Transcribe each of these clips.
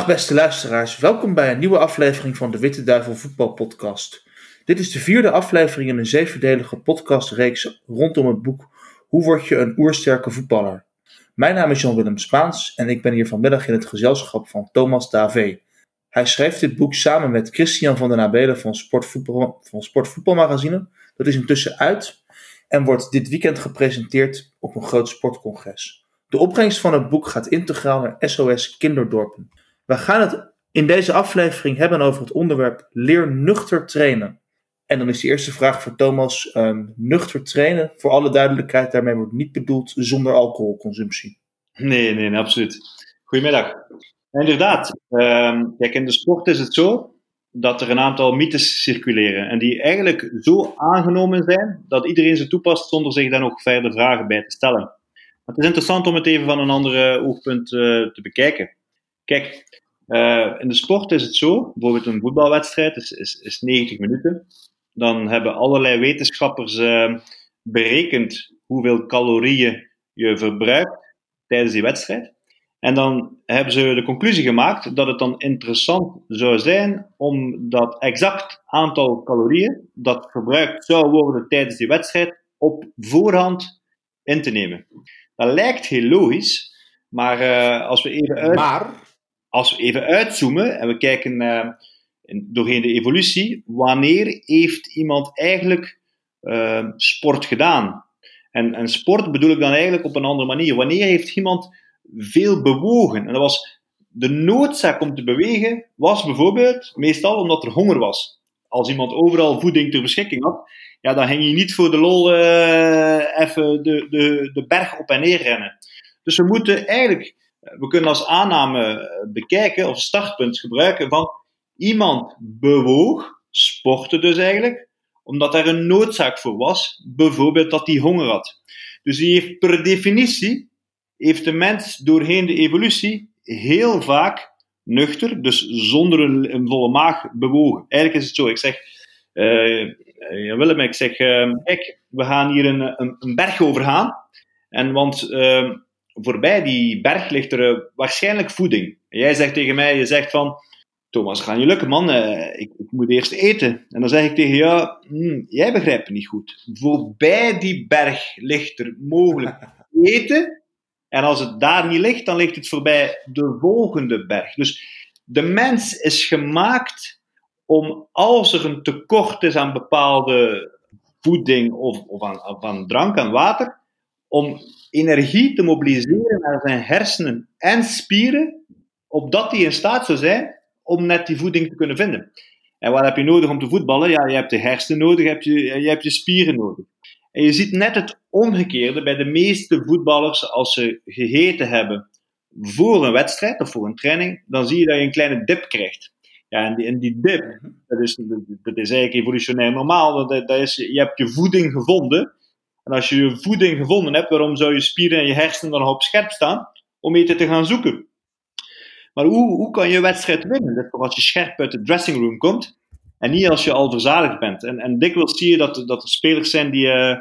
Dag beste luisteraars, welkom bij een nieuwe aflevering van de Witte Duivel Voetbalpodcast. Dit is de vierde aflevering in een zevendelige podcastreeks rondom het boek Hoe word je een oersterke voetballer? Mijn naam is Jan-Willem Spaans en ik ben hier vanmiddag in het gezelschap van Thomas Davé. Hij schreef dit boek samen met Christian van den Abelen van Sportvoetbal, van Sportvoetbalmagazine. Dat is intussen uit en wordt dit weekend gepresenteerd op een groot sportcongres. De opbrengst van het boek gaat integraal naar SOS Kinderdorpen. We gaan het in deze aflevering hebben over het onderwerp leer nuchter trainen. En dan is de eerste vraag voor Thomas: um, nuchter trainen, voor alle duidelijkheid, daarmee wordt niet bedoeld zonder alcoholconsumptie. Nee, nee, nee absoluut. Goedemiddag. Inderdaad, um, kijk, in de sport is het zo dat er een aantal mythes circuleren en die eigenlijk zo aangenomen zijn dat iedereen ze toepast zonder zich daar nog verder vragen bij te stellen. Maar het is interessant om het even van een andere oogpunt uh, te bekijken. Kijk, uh, in de sport is het zo, bijvoorbeeld een voetbalwedstrijd is, is, is 90 minuten. Dan hebben allerlei wetenschappers uh, berekend hoeveel calorieën je verbruikt tijdens die wedstrijd. En dan hebben ze de conclusie gemaakt dat het dan interessant zou zijn om dat exact aantal calorieën dat verbruikt zou worden tijdens die wedstrijd op voorhand in te nemen. Dat lijkt heel logisch, maar uh, als we even uit... Maar als we even uitzoomen en we kijken uh, doorheen de evolutie, wanneer heeft iemand eigenlijk uh, sport gedaan? En, en, sport bedoel ik dan eigenlijk op een andere manier. Wanneer heeft iemand veel bewogen? En dat was de noodzaak om te bewegen, was bijvoorbeeld meestal omdat er honger was. Als iemand overal voeding ter beschikking had, ja, dan ging je niet voor de lol uh, even de, de, de berg op en neer rennen. Dus we moeten eigenlijk we kunnen als aanname eh, bekijken, of startpunt gebruiken van iemand bewoog, sportte dus eigenlijk, omdat er een noodzaak voor was, bijvoorbeeld dat hij honger had. Dus die heeft per definitie, heeft de mens doorheen de evolutie heel vaak nuchter, dus zonder een, volle maag bewogen. Eigenlijk is het zo, ik zeg, uh, ja, Willem, ik zeg, kijk, we gaan hier een, een, berg overgaan, en want... voorbij die berg ligt er uh, waarschijnlijk voeding. En jij zegt tegen mij, je zegt van, Thomas, ga je lukken man, uh, ik, ik, moet eerst eten. En dan zeg ik tegen jou, hm, jij begrijpt me niet goed. Voorbij die berg ligt er mogelijk eten. En als het daar niet ligt, dan ligt het voorbij de volgende berg. Dus de mens is gemaakt om, als er een tekort is aan bepaalde voeding of, of aan, of aan drank, aan water, om energie te mobiliseren naar zijn hersenen en spieren, opdat die in staat zou zijn om net die voeding te kunnen vinden. En wat heb je nodig om te voetballen? Ja, je hebt de hersenen nodig, je hebt je, je, hebt je spieren nodig. En je ziet net het omgekeerde bij de meeste voetballers als ze gegeten hebben voor een wedstrijd of voor een training, dan zie je dat je een kleine dip krijgt. Ja, en die, en die dip, dat is, dat is eigenlijk evolutionair normaal. Dat, dat is, je hebt je voeding gevonden en als je je voeding gevonden hebt, waarom zou je spieren en je hersenen dan nog op scherp staan om eten te gaan zoeken? Maar hoe, hoe kan je wedstrijd winnen? Dat als je scherp uit de dressing room komt en niet als je al verzadigd bent. En, en dikwijls zie je dat, dat er spelers zijn die uh,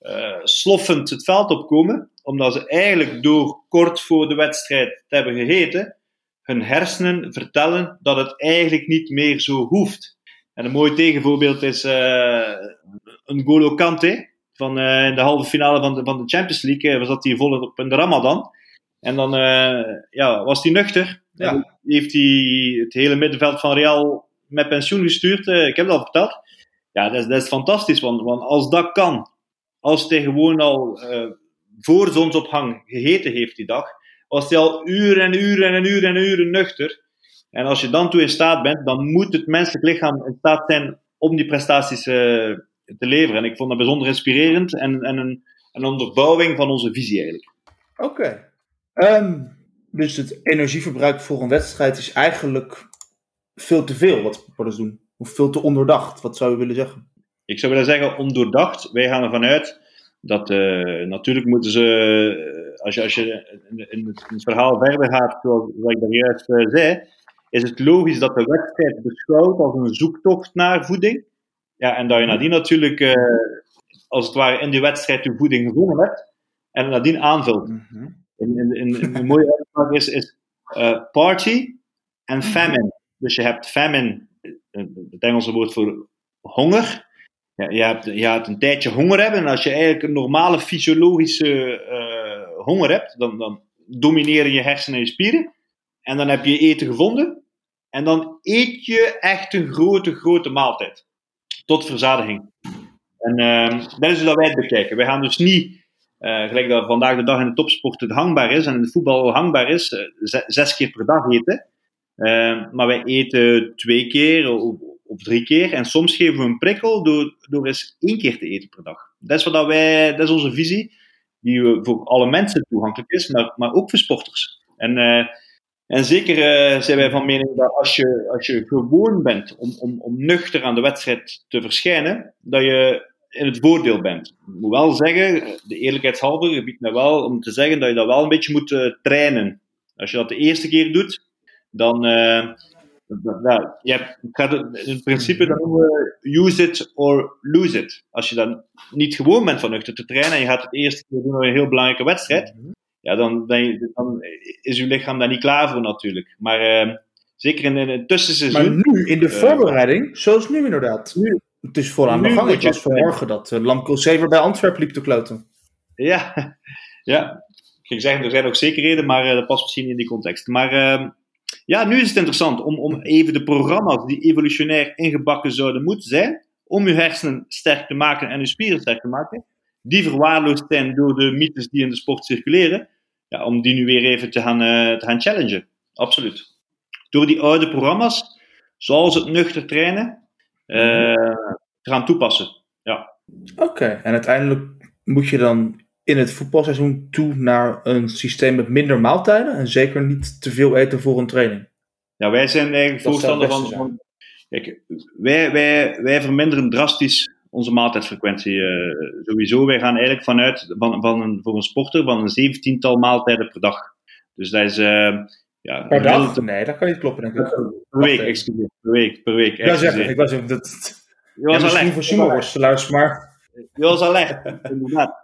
uh, sloffend het veld opkomen, omdat ze eigenlijk door kort voor de wedstrijd te hebben gegeten, hun hersenen vertellen dat het eigenlijk niet meer zo hoeft. En een mooi tegenvoorbeeld is uh, een Golo Kante van uh, de halve finale van de, van de Champions League uh, was dat hij volop op in de Ramadan. En dan uh, ja, was hij nuchter. Ja. heeft hij het hele middenveld van Real met pensioen gestuurd. ik heb het al verteld. Ja, dat is, dat is fantastisch. Want, want als dat kan, als hij gewoon al voor zonsopgang gegeten heeft die dag, was hij al uren en uren en uren en uren nuchter. En als je dan toe in staat bent, dan moet het menselijk lichaam in staat zijn om die prestaties te leveren. En ik vond dat bijzonder inspirerend en, en een, een onderbouwing van onze visie eigenlijk. Oké. Okay. Um, ehm, dus het energieverbruik voor een wedstrijd is eigenlijk veel te veel wat supporters doen. Of veel te onderdacht. Wat zou je willen zeggen? Ik zou willen zeggen ondoordacht. Wij gaan ervan uit dat uh, natuurlijk moeten ze, uh, als je, als je in, in, het, in, het, verhaal verder gaat, zoals, ik daar juist uh, zei, is het logisch dat de wedstrijd beschouwt als een zoektocht naar voeding. Ja, en dat je nadien natuurlijk, uh, als het ware, in die wedstrijd je voeding gevonden hebt en nadien aanvult. Mm -hmm. in, in, in, een mooie uitspraak is, is uh, party en famine. Dus je hebt famine, het Engelse woord voor honger. Ja, je, hebt, je hebt een tijdje honger hebben. En als je eigenlijk een normale fysiologische uh, honger hebt, dan, dan domineren je hersenen en je spieren. En dan heb je eten gevonden. En dan eet je echt een grote, grote maaltijd. Tot verzadiging. En uh, dat is hoe wij het bekijken. Wij gaan dus niet, uh, gelijk dat vandaag de dag in de topsport het hangbaar is en in de voetbal hangbaar is, uh, zes keer per dag eten. Uh, maar wij eten twee keer of, drie keer. En soms geven we een prikkel door, door eens één keer te eten per dag. Dat is, wat wij, dat is onze visie, die voor alle mensen toegankelijk is, maar, maar ook voor sporters. En en zeker uh, zijn wij van mening dat als je, als je gewoon bent om, om, om nuchter aan de wedstrijd te verschijnen, dat je in het voordeel bent. Ik moet wel zeggen, de eerlijkheidshalve biedt mij wel om te zeggen dat je dat wel een beetje moet uh, trainen. Als je dat de eerste keer doet, dan. Uh, ja, je hebt, in principe dan we use it or lose it. Als je dan niet gewoon bent van nuchter te trainen en je gaat het eerste keer doen een heel belangrijke wedstrijd, ja, dan, dan, dan, is uw lichaam daar niet klaar voor natuurlijk. Maar uh, zeker in, in het tussenseizoen. Maar nu, in de uh, voorbereiding, zoals nu inderdaad. Nu, het is voor aan de gang. Het was vanmorgen dat uh, Lamco bij Antwerpen liep te kloten. Ja, ja. Ik ging zeggen, er zijn ook zekerheden, maar dat past misschien in die context. Maar ehm, ja, nu is het interessant om, om even de programma's die evolutionair ingebakken zouden moeten zijn, om uw hersenen sterk te maken en uw spieren sterk te maken, die verwaarloosd zijn door de mythes die in de sport circuleren, ja, om die nu weer even te gaan, uh, te gaan challengen. Absoluut. Door die oude programma's, zoals het nuchter trainen, uh, te gaan toepassen. Ja. Oké, en uiteindelijk moet je dan in het voetbalseizoen toe naar een systeem met minder maaltijden en zeker niet te veel eten voor een training. Ja, wij zijn eigenlijk voorstander van, van. Kijk, wij, wij, wij verminderen drastisch onze maaltijdfrequentie uh, sowieso. Wij gaan eigenlijk vanuit, van, van een, voor een sporter, van een zeventiental maaltijden per dag. Dus dat is... Uh, ja, per dag? Nee, dat kan niet kloppen, denk ik. Per week, excuseer. Per week, per week. Ja, zeg ik. was even... Dat, je was ja, misschien voor sumo-worstelaars, maar... Je was al leg, inderdaad.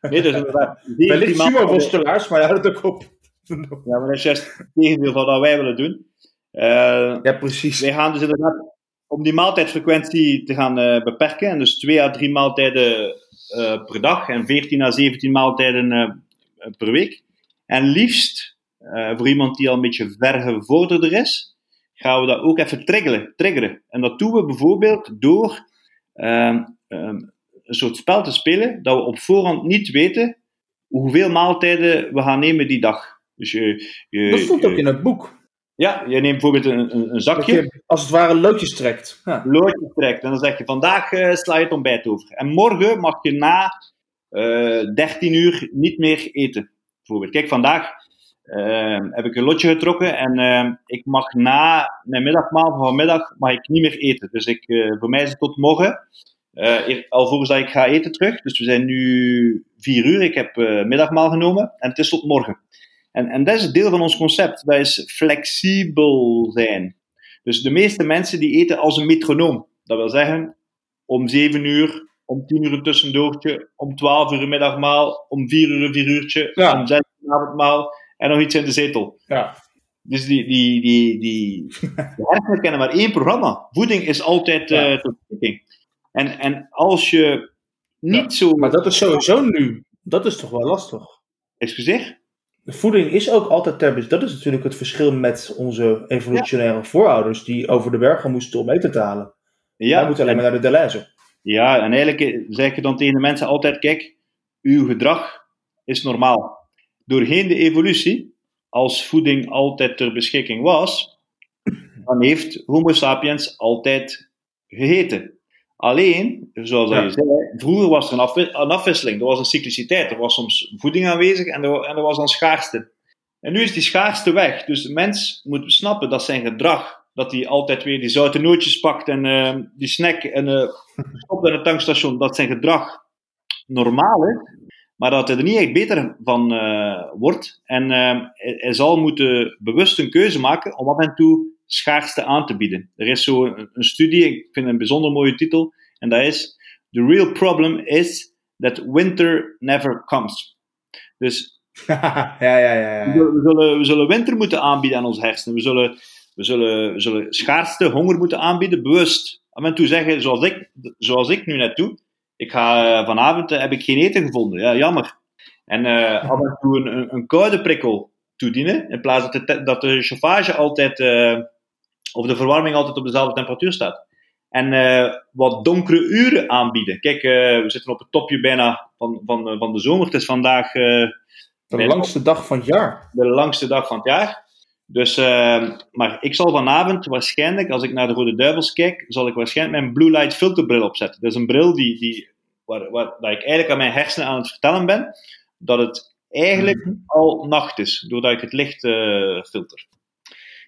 Nee, dus inderdaad. Wellicht sumo-worstelaars, maar ja, dat ook op. Ja, maar dat is juist het tegendeel van wat wij willen doen. Uh, ja, precies. Wij gaan dus inderdaad om die maaltijdfrequentie te gaan uh, beperken, en dus 2 à 3 maaltijden uh, per dag en 14 à 17 maaltijden uh, per week. En liefst, voor iemand die al een beetje vergevorderder is, gaan we dat ook even triggeren. triggeren. En dat doen we bijvoorbeeld door ehm, ehm, een soort spel te spelen dat we op voorhand niet weten hoeveel maaltijden we gaan nemen die dag. Dus je, je, dat stond ook in het boek. Ja, je neemt bijvoorbeeld een, een, een zakje. Je, als het ware loodjes trekt. Ja. Loodjes trekt. En dan zeg je, vandaag uh, sla je het ontbijt over. En morgen mag je na uh, eh, 13 uur niet meer eten. Bijvoorbeeld. Kijk, vandaag uh, heb ik een lotje getrokken en ik mag na mijn middagmaal van vanmiddag mag ik niet meer eten. Dus ik, voor mij is het tot morgen. alvorens dat ik ga eten terug. Dus we zijn nu 4 uur. Ik heb middagmaal genomen en het is tot morgen. En, en dat is deel van ons concept. Dat is flexibel zijn. Dus de meeste mensen die eten als een metronoom. Dat wil zeggen, om 7 uur, om 10 uur een tussendoortje, om 12 uur een middagmaal, om 4 uur een vieruurtje, ja. om 6 uur een avondmaal en nog iets in de zetel. Ja. Dus die, die, die, die, hersenen kennen maar één programma. Voeding is altijd ja. uh, tot beschikking. En, en als je niet ja. zo. Maar dat is sowieso nu. Dat is toch wel lastig. Excuseer? De voeding is ook altijd ter beschikking. Dat is natuurlijk het verschil met onze evolutionaire voorouders die over de bergen moesten om eten te halen. Ja. Wij moeten alleen maar naar de Deleuze. Ja, en eigenlijk zeg je dan tegen de mensen altijd: kijk, uw gedrag is normaal. Doorheen de evolutie, als voeding altijd ter beschikking was, dan heeft Homo sapiens altijd gegeten. Alleen, zoals je zei, vroeger was er een, afwisseling. Er was een cycliciteit. Er was soms voeding aanwezig en er, en er was dan schaarste. En nu is die schaarste weg. Dus de mens moet snappen dat zijn gedrag, dat hij altijd weer die zoute nootjes pakt en uh, die snack en uh, stopt bij het tankstation, dat zijn gedrag normaal is. Maar dat hij er niet echt beter van uh, wordt. En hij zal moeten bewust een keuze maken om af en toe schaarste aan te bieden. Er is zo een, een studie, ik vind een bijzonder mooie titel, en dat is The real problem is that winter never comes. Dus ja, ja, ja, ja. We, zullen, we zullen winter moeten aanbieden aan ons hersenen. We zullen we zullen, we zullen schaarste, honger moeten aanbieden, bewust. Af en toe zeggen, zoals ik, zoals ik nu net doe, ik ga eh, vanavond heb ik geen eten gevonden. Ja, jammer. En uh, af en toe een, een, koude prikkel toedienen, in plaats dat de, dat de chauffage altijd, uh, of de verwarming altijd op dezelfde temperatuur staat. En uh, wat donkere uren aanbieden. Kijk, we zitten op het topje bijna van, van, van de zomer. Het is vandaag... de langste dag van het jaar. De langste dag van het jaar. Dus, maar ik zal vanavond waarschijnlijk, als ik naar de Rode Duivels kijk, zal ik waarschijnlijk mijn Blue Light filterbril opzetten. Dat is een bril die, die, waar, waar, dat ik eigenlijk aan mijn hersenen aan het vertellen ben dat het eigenlijk mhm. al nacht is, doordat ik het licht uh, filter.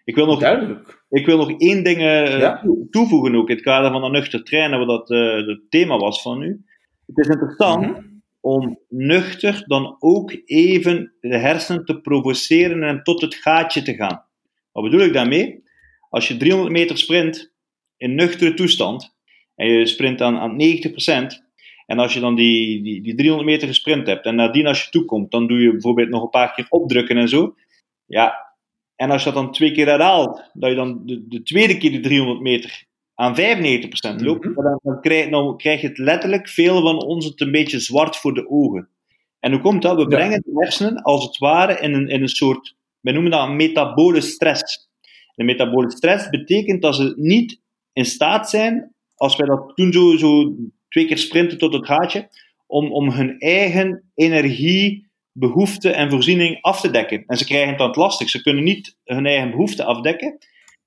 Ik wil nog, Duidelijk. Ik wil nog één ding uh, toevoegen ook in het kader van de nuchter trainen, wat dat uh, het thema was van nu. Het is interessant mhm. Om nuchter dan ook even de hersenen te provoceren en tot het gaatje te gaan. Wat bedoel ik daarmee? Als je 300 meter sprint in nuchtere toestand en je sprint aan, aan 90%, en als je dan die, die, die 300 meter gesprint hebt en nadien als je toekomt, dan doe je bijvoorbeeld nog een paar keer opdrukken en zo. Ja, en als je dat dan twee keer herhaalt, dat je dan de, de tweede keer die 300 meter aan 95% loopt, mm dan, dan, krijg, dan krijg je het letterlijk, veel van ons het een beetje zwart voor de ogen. En hoe komt dat? We brengen de hersenen als het ware in een, in een soort, we noemen dat een metabole stress. De metabole stress betekent dat ze niet in staat zijn, als wij dat toen zo, zo twee keer sprinten tot het gaatje, om, om hun eigen energie, behoefte en voorziening af te dekken. En ze krijgen het dan lastig. Ze kunnen niet hun eigen behoefte afdekken.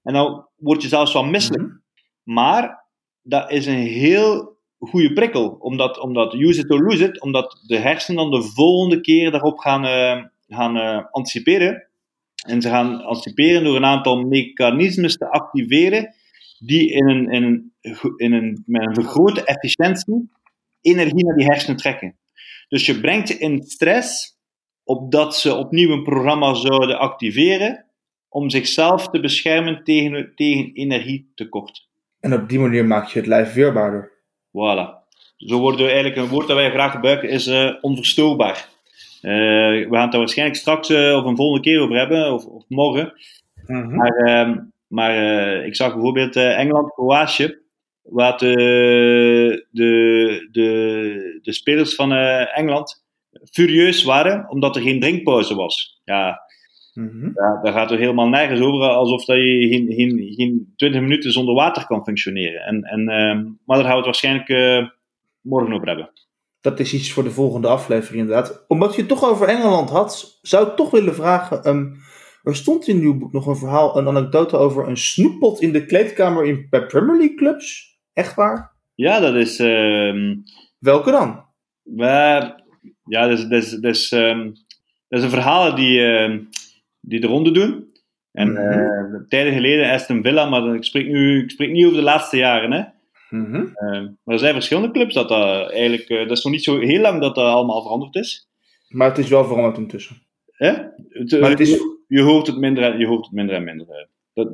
En dan word je zelfs wel misselijk. Mhm. Maar dat is een heel goede prikkel, omdat, omdat use it or lose it, omdat de hersenen dan de volgende keer daarop gaan, uh, gaan uh, anticiperen. En ze gaan anticiperen door een aantal mechanismes te activeren die in een, in in een, met een vergrote efficiëntie energie naar die hersenen trekken. Dus je brengt ze in stress opdat ze opnieuw een programma zouden activeren om zichzelf te beschermen tegen, tegen energietekort. En op die manier maak je het lijf weerbaarder. Voilà. Zo wordt eigenlijk een woord dat wij graag gebruiken, is uh, onverstoorbaar. Uh, we gaan het daar waarschijnlijk straks uh, of een volgende keer over hebben, of, of morgen. Mm -hmm. Maar ehm, maar ik zag bijvoorbeeld uh, Engeland, Kroatië, waar de, de, de, de spelers van Engeland furieus waren omdat er geen drinkpauze was. Ja, -hmm. ja, daar gaat er helemaal nergens over, alsof dat je geen, geen, geen 20 minuten zonder water kan functioneren. En, en, maar daar gaan we het waarschijnlijk morgen over hebben. Dat is iets voor de volgende aflevering inderdaad. Omdat je het toch over Engeland had, zou ik toch willen vragen... Um, er stond in uw boek nog een verhaal, een anekdote over een snoeppot in de kleedkamer in, bij Premier League clubs. Echt waar? Ja, dat is. Uh, Welke dan? Ja, dat is, dat, is, dat, is, dat is een verhaal die, die de ronde doen. En mm -hmm. tijden geleden Aston Villa, maar ik spreek, nu, ik spreek niet over de laatste jaren. Hè. Mm -hmm. maar er zijn verschillende clubs dat dat eigenlijk. dat is nog niet zo heel lang dat dat allemaal veranderd is. Maar het is wel veranderd intussen. Hè? Het, maar het is je hoort het minder en, je hoort het minder, en minder. Eh. Dat,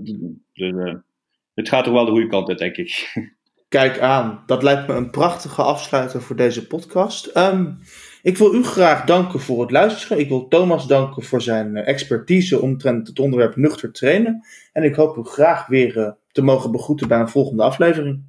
het gaat toch wel de goede kant uit, denk ik. Kijk aan, dat lijkt me een prachtige afsluiter voor deze podcast. Um, ik wil u graag danken voor het luisteren. Ik wil Thomas danken voor zijn eh, expertise omtrent het onderwerp nuchter trainen. En ik hoop u graag weer uh, te mogen begroeten bij een volgende aflevering.